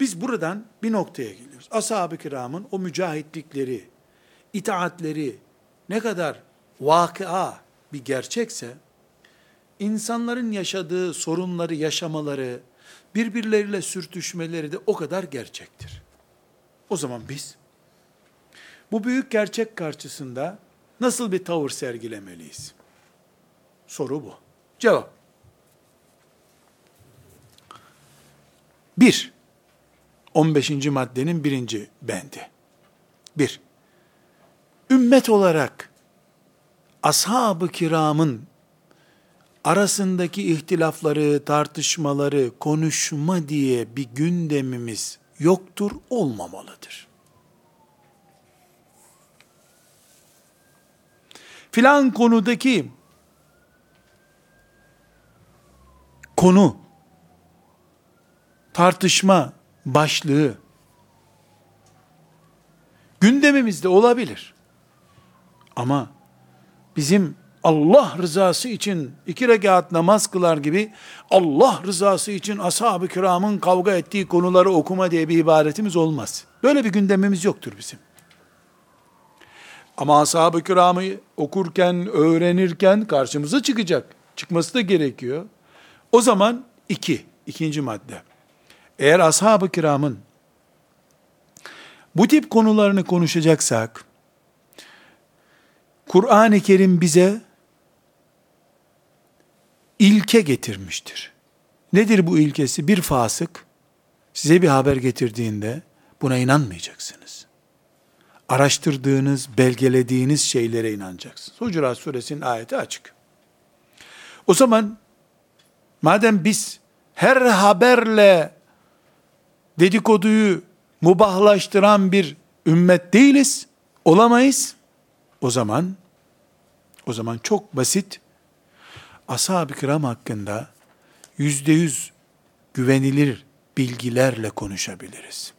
Biz buradan bir noktaya geliyoruz. Ashab-ı kiramın o mücahitlikleri, itaatleri ne kadar vakıa bir gerçekse, insanların yaşadığı sorunları yaşamaları, birbirleriyle sürtüşmeleri de o kadar gerçektir. O zaman biz bu büyük gerçek karşısında nasıl bir tavır sergilemeliyiz? Soru bu. Cevap. Bir, 15. maddenin birinci bendi. Bir, ümmet olarak ashab-ı kiramın arasındaki ihtilafları, tartışmaları, konuşma diye bir gündemimiz yoktur, olmamalıdır. Filan konudaki konu, tartışma başlığı gündemimizde olabilir. Ama bizim Allah rızası için iki rekat namaz kılar gibi Allah rızası için ashab-ı kiramın kavga ettiği konuları okuma diye bir ibadetimiz olmaz. Böyle bir gündemimiz yoktur bizim. Ama ashab-ı kiramı okurken, öğrenirken karşımıza çıkacak. Çıkması da gerekiyor. O zaman iki, ikinci madde. Eğer ashab-ı kiramın bu tip konularını konuşacaksak, Kur'an-ı Kerim bize ilke getirmiştir. Nedir bu ilkesi? Bir fasık size bir haber getirdiğinde buna inanmayacaksınız. Araştırdığınız, belgelediğiniz şeylere inanacaksınız. Hucurat suresinin ayeti açık. O zaman madem biz her haberle dedikoduyu mubahlaştıran bir ümmet değiliz, olamayız. O zaman o zaman çok basit ashab-ı kiram hakkında yüzde yüz güvenilir bilgilerle konuşabiliriz.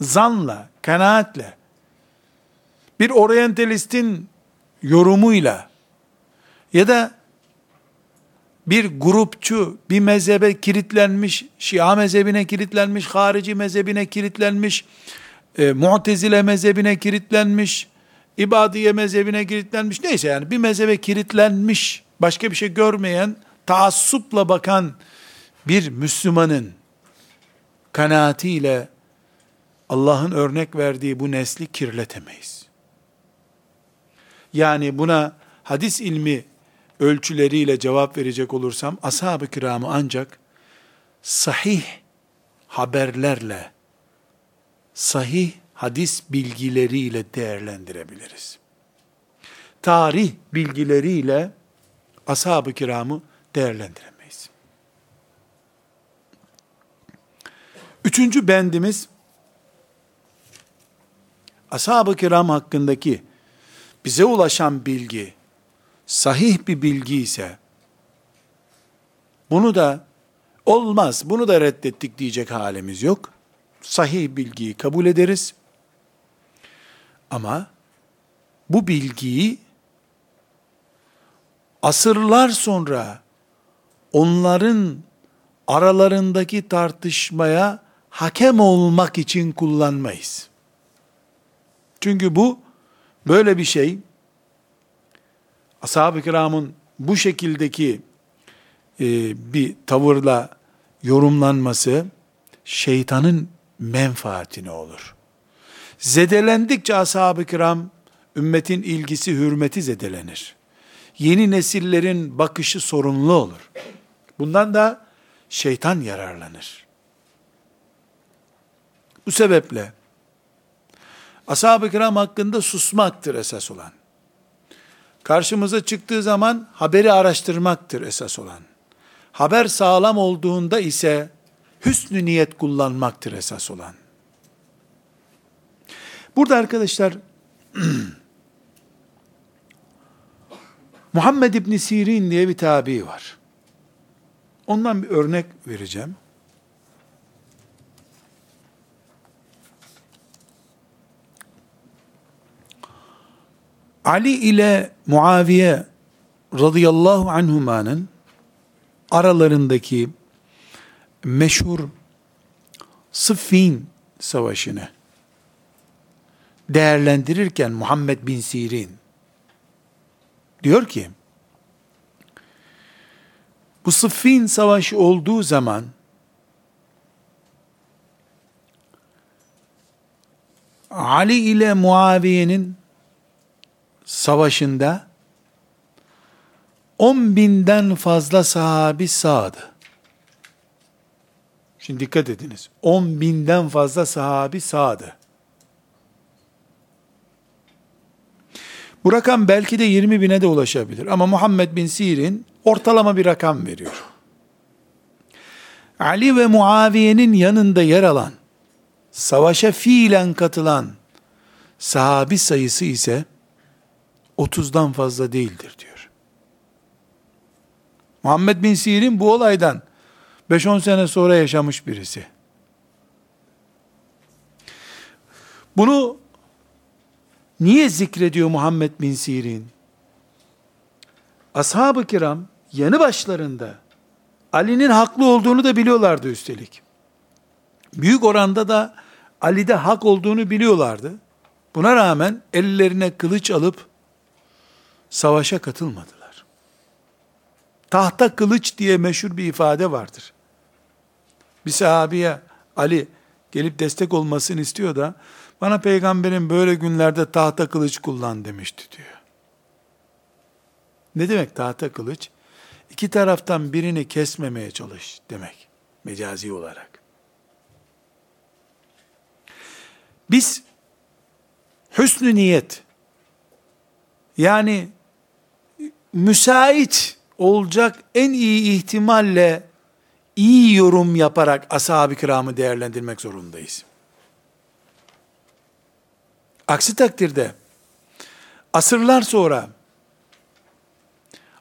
Zanla, kanaatle, bir oryantalistin yorumuyla ya da bir grupçu, bir mezhebe kilitlenmiş, Şia mezhebine kilitlenmiş, harici mezhebine kilitlenmiş, e, Mu'tezile mezhebine kilitlenmiş, İbadiye mezhebine kilitlenmiş, neyse yani bir mezhebe kilitlenmiş, başka bir şey görmeyen, taassupla bakan bir Müslümanın kanaatiyle Allah'ın örnek verdiği bu nesli kirletemeyiz. Yani buna hadis ilmi ölçüleriyle cevap verecek olursam, ashab-ı kiramı ancak sahih haberlerle, sahih hadis bilgileriyle değerlendirebiliriz. Tarih bilgileriyle ashab-ı kiramı değerlendiremeyiz. Üçüncü bendimiz, ashab-ı kiram hakkındaki bize ulaşan bilgi, sahih bir bilgi ise, bunu da olmaz, bunu da reddettik diyecek halimiz yok. Sahih bilgiyi kabul ederiz. Ama bu bilgiyi asırlar sonra onların aralarındaki tartışmaya hakem olmak için kullanmayız. Çünkü bu böyle bir şey ashab-ı kiramın bu şekildeki e, bir tavırla yorumlanması şeytanın menfaatine olur. Zedelendikçe ashab-ı kiram ümmetin ilgisi, hürmeti zedelenir. Yeni nesillerin bakışı sorunlu olur. Bundan da şeytan yararlanır. Bu sebeple ashab-ı kiram hakkında susmaktır esas olan. Karşımıza çıktığı zaman haberi araştırmaktır esas olan. Haber sağlam olduğunda ise hüsnü niyet kullanmaktır esas olan. Burada arkadaşlar Muhammed İbni Sirin diye bir tabi var. Ondan bir örnek vereceğim. Ali ile Muaviye radıyallahu anhumanın aralarındaki meşhur Sıffin savaşını değerlendirirken Muhammed bin Sirin diyor ki bu Sıffin savaşı olduğu zaman Ali ile Muaviye'nin savaşında 10 binden fazla sahabi sağdı. Şimdi dikkat ediniz. 10 binden fazla sahabi sağdı. Bu rakam belki de 20 bine de ulaşabilir. Ama Muhammed bin Sirin ortalama bir rakam veriyor. Ali ve Muaviye'nin yanında yer alan, savaşa fiilen katılan sahabi sayısı ise 30'dan fazla değildir diyor. Muhammed bin Sirin bu olaydan 5-10 sene sonra yaşamış birisi. Bunu niye zikrediyor Muhammed bin Sirin? Ashab-ı kiram yanı başlarında Ali'nin haklı olduğunu da biliyorlardı üstelik. Büyük oranda da Ali'de hak olduğunu biliyorlardı. Buna rağmen ellerine kılıç alıp savaşa katılmadılar. Tahta kılıç diye meşhur bir ifade vardır. Bir sahabiye Ali gelip destek olmasını istiyor da bana peygamberin böyle günlerde tahta kılıç kullan demişti diyor. Ne demek tahta kılıç? İki taraftan birini kesmemeye çalış demek. Mecazi olarak. Biz hüsnü niyet yani müsait olacak en iyi ihtimalle iyi yorum yaparak ashab-ı kiramı değerlendirmek zorundayız. Aksi takdirde asırlar sonra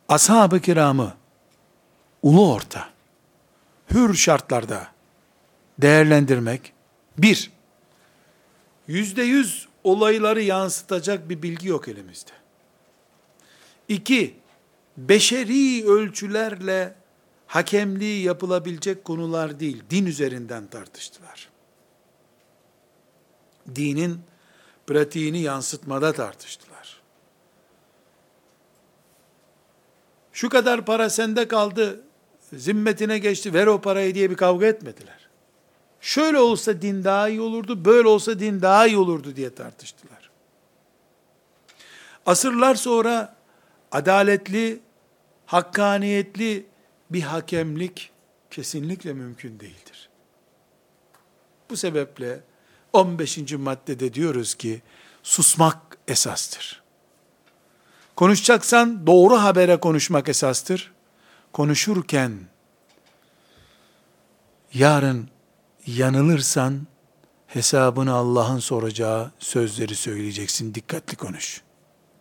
ashab-ı kiramı ulu orta, hür şartlarda değerlendirmek, bir, yüzde yüz olayları yansıtacak bir bilgi yok elimizde. İki, beşeri ölçülerle hakemliği yapılabilecek konular değil, din üzerinden tartıştılar. Dinin pratiğini yansıtmada tartıştılar. Şu kadar para sende kaldı, zimmetine geçti, ver o parayı diye bir kavga etmediler. Şöyle olsa din daha iyi olurdu, böyle olsa din daha iyi olurdu diye tartıştılar. Asırlar sonra adaletli, hakkaniyetli bir hakemlik kesinlikle mümkün değildir. Bu sebeple 15. maddede diyoruz ki susmak esastır. Konuşacaksan doğru habere konuşmak esastır. Konuşurken yarın yanılırsan hesabını Allah'ın soracağı sözleri söyleyeceksin. Dikkatli konuş.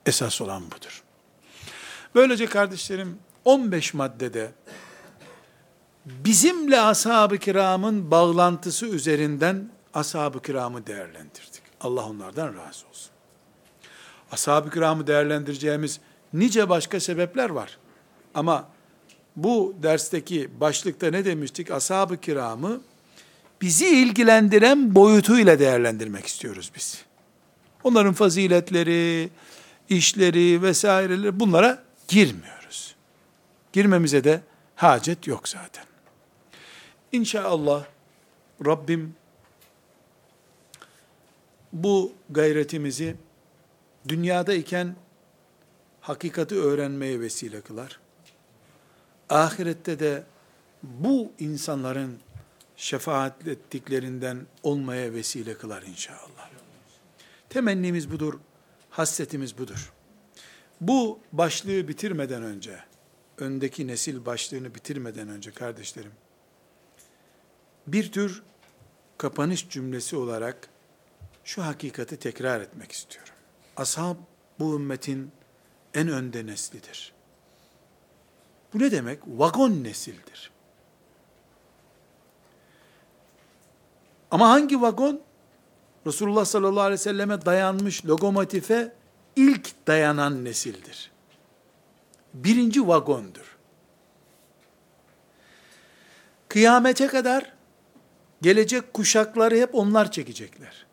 Esas olan budur. Böylece kardeşlerim 15 maddede bizimle ashab-ı kiramın bağlantısı üzerinden ashab-ı kiramı değerlendirdik. Allah onlardan razı olsun. Ashab-ı kiramı değerlendireceğimiz nice başka sebepler var. Ama bu dersteki başlıkta ne demiştik? Ashab-ı kiramı bizi ilgilendiren boyutuyla değerlendirmek istiyoruz biz. Onların faziletleri, işleri vesaireleri bunlara girmiyoruz. Girmemize de hacet yok zaten. İnşallah Rabbim bu gayretimizi dünyada iken hakikati öğrenmeye vesile kılar. Ahirette de bu insanların şefaat ettiklerinden olmaya vesile kılar inşallah. Temennimiz budur, hasretimiz budur. Bu başlığı bitirmeden önce, öndeki nesil başlığını bitirmeden önce kardeşlerim, bir tür kapanış cümlesi olarak şu hakikati tekrar etmek istiyorum. Ashab bu ümmetin en önde neslidir. Bu ne demek? Vagon nesildir. Ama hangi vagon? Resulullah sallallahu aleyhi ve selleme dayanmış lokomotife ilk dayanan nesildir. Birinci vagondur. Kıyamete kadar gelecek kuşakları hep onlar çekecekler.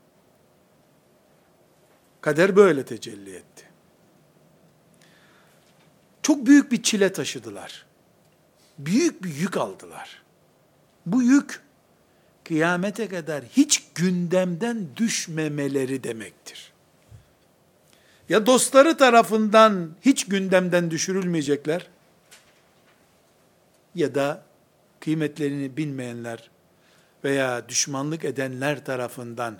Kader böyle tecelli etti. Çok büyük bir çile taşıdılar. Büyük bir yük aldılar. Bu yük kıyamete kadar hiç gündemden düşmemeleri demektir. Ya dostları tarafından hiç gündemden düşürülmeyecekler ya da kıymetlerini bilmeyenler veya düşmanlık edenler tarafından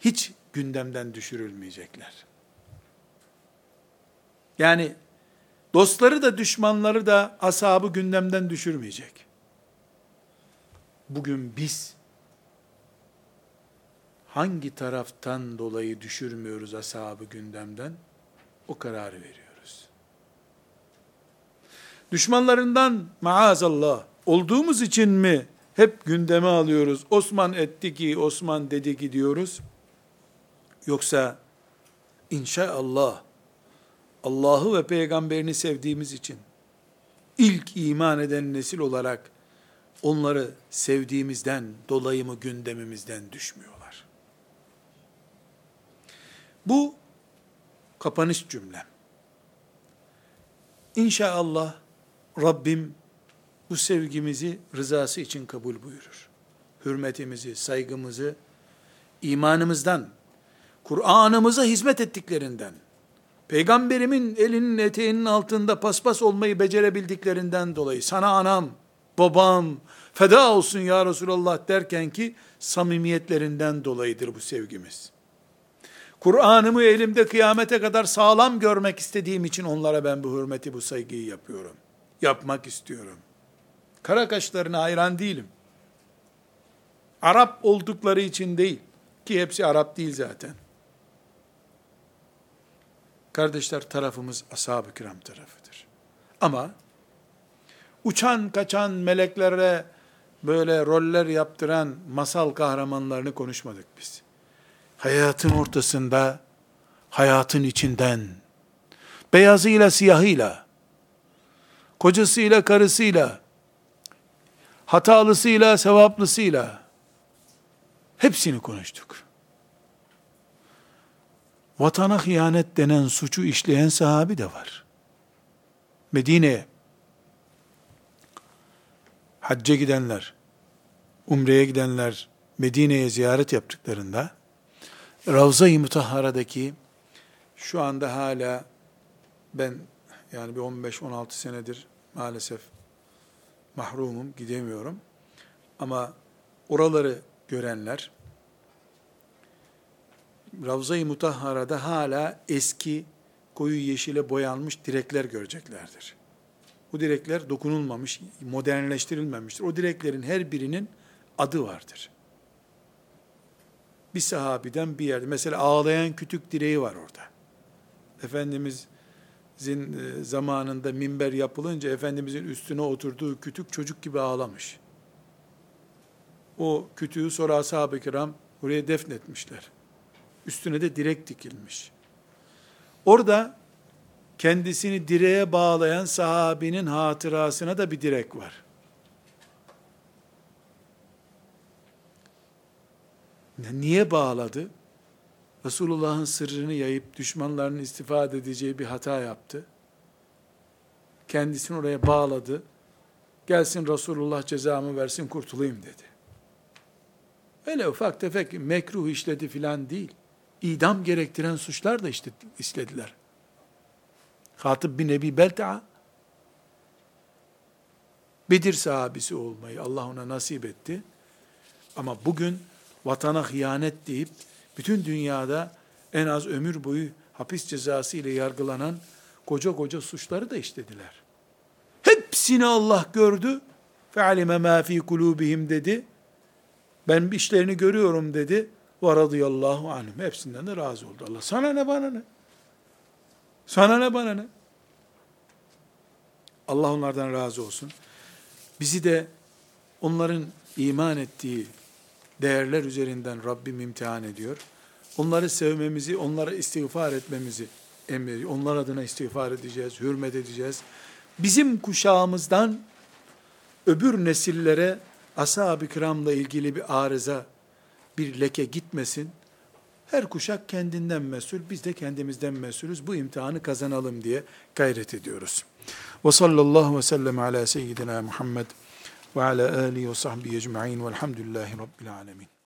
hiç gündemden düşürülmeyecekler. Yani dostları da düşmanları da ashabı gündemden düşürmeyecek. Bugün biz hangi taraftan dolayı düşürmüyoruz ashabı gündemden? O kararı veriyoruz. Düşmanlarından maazallah olduğumuz için mi hep gündeme alıyoruz? Osman etti ki, Osman dedi ki diyoruz. Yoksa inşallah Allah'ı ve peygamberini sevdiğimiz için ilk iman eden nesil olarak onları sevdiğimizden dolayı mı gündemimizden düşmüyorlar? Bu kapanış cümlem. İnşallah Rabbim bu sevgimizi rızası için kabul buyurur. Hürmetimizi, saygımızı imanımızdan, Kur'an'ımıza hizmet ettiklerinden, peygamberimin elinin eteğinin altında paspas olmayı becerebildiklerinden dolayı sana anam, babam, feda olsun ya Resulallah derken ki samimiyetlerinden dolayıdır bu sevgimiz. Kur'an'ımı elimde kıyamete kadar sağlam görmek istediğim için onlara ben bu hürmeti, bu saygıyı yapıyorum. Yapmak istiyorum. Kara kaşlarına hayran değilim. Arap oldukları için değil. Ki hepsi Arap değil zaten. Kardeşler tarafımız ashab-ı kiram tarafıdır. Ama uçan kaçan meleklere böyle roller yaptıran masal kahramanlarını konuşmadık biz. Hayatın ortasında, hayatın içinden, beyazıyla siyahıyla, kocasıyla karısıyla, hatalısıyla sevaplısıyla, hepsini konuştuk vatana hıyanet denen suçu işleyen sahabi de var. Medine'ye hacca gidenler, umreye gidenler Medine'ye ziyaret yaptıklarında Ravza-i Mutahhara'daki şu anda hala ben yani bir 15-16 senedir maalesef mahrumum, gidemiyorum. Ama oraları görenler, Ravza-i Mutahhara'da hala eski koyu yeşile boyanmış direkler göreceklerdir. Bu direkler dokunulmamış, modernleştirilmemiştir. O direklerin her birinin adı vardır. Bir sahabiden bir yerde, mesela ağlayan kütük direği var orada. Efendimizin e, zamanında minber yapılınca Efendimizin üstüne oturduğu kütük çocuk gibi ağlamış. O kütüğü sonra ashab-ı kiram oraya defnetmişler. Üstüne de direk dikilmiş. Orada kendisini direğe bağlayan sahabinin hatırasına da bir direk var. Niye bağladı? Resulullah'ın sırrını yayıp düşmanlarının istifade edeceği bir hata yaptı. Kendisini oraya bağladı. Gelsin Resulullah cezamı versin kurtulayım dedi. Öyle ufak tefek mekruh işledi filan değil. İdam gerektiren suçlar da işte işlediler. Hatip bin Ebi Belta'a Bedir sahabisi olmayı Allah ona nasip etti. Ama bugün vatana hıyanet deyip bütün dünyada en az ömür boyu hapis cezası ile yargılanan koca koca suçları da işlediler. Hepsini Allah gördü. Fe'alime ma fi kulubihim dedi. Ben işlerini görüyorum dedi. Ve radıyallahu anhum. Hepsinden de razı oldu Allah. Sana ne bana ne? Sana ne bana ne? Allah onlardan razı olsun. Bizi de onların iman ettiği değerler üzerinden Rabbim imtihan ediyor. Onları sevmemizi, onlara istiğfar etmemizi emrediyor. Onlar adına istiğfar edeceğiz, hürmet edeceğiz. Bizim kuşağımızdan öbür nesillere ashab-ı kiramla ilgili bir arıza, bir leke gitmesin. Her kuşak kendinden mesul, biz de kendimizden mesulüz. Bu imtihanı kazanalım diye gayret ediyoruz. Ve sallallahu ve sellem ala seyyidina Muhammed ve ala alihi ve sahbihi ecma'in velhamdülillahi rabbil alemin.